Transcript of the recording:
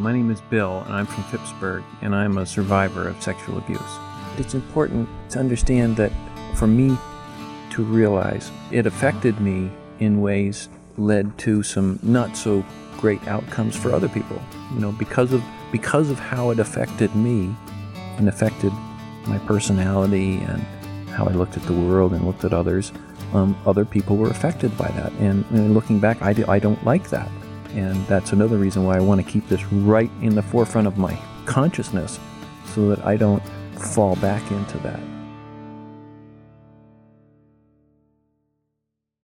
My name is Bill, and I'm from Phippsburg, and I'm a survivor of sexual abuse. It's important to understand that for me to realize it affected me in ways led to some not so great outcomes for other people. You know, because of because of how it affected me and affected my personality and how I looked at the world and looked at others, um, other people were affected by that. And, and looking back, I, do, I don't like that. And that's another reason why I want to keep this right in the forefront of my consciousness so that I don't fall back into that.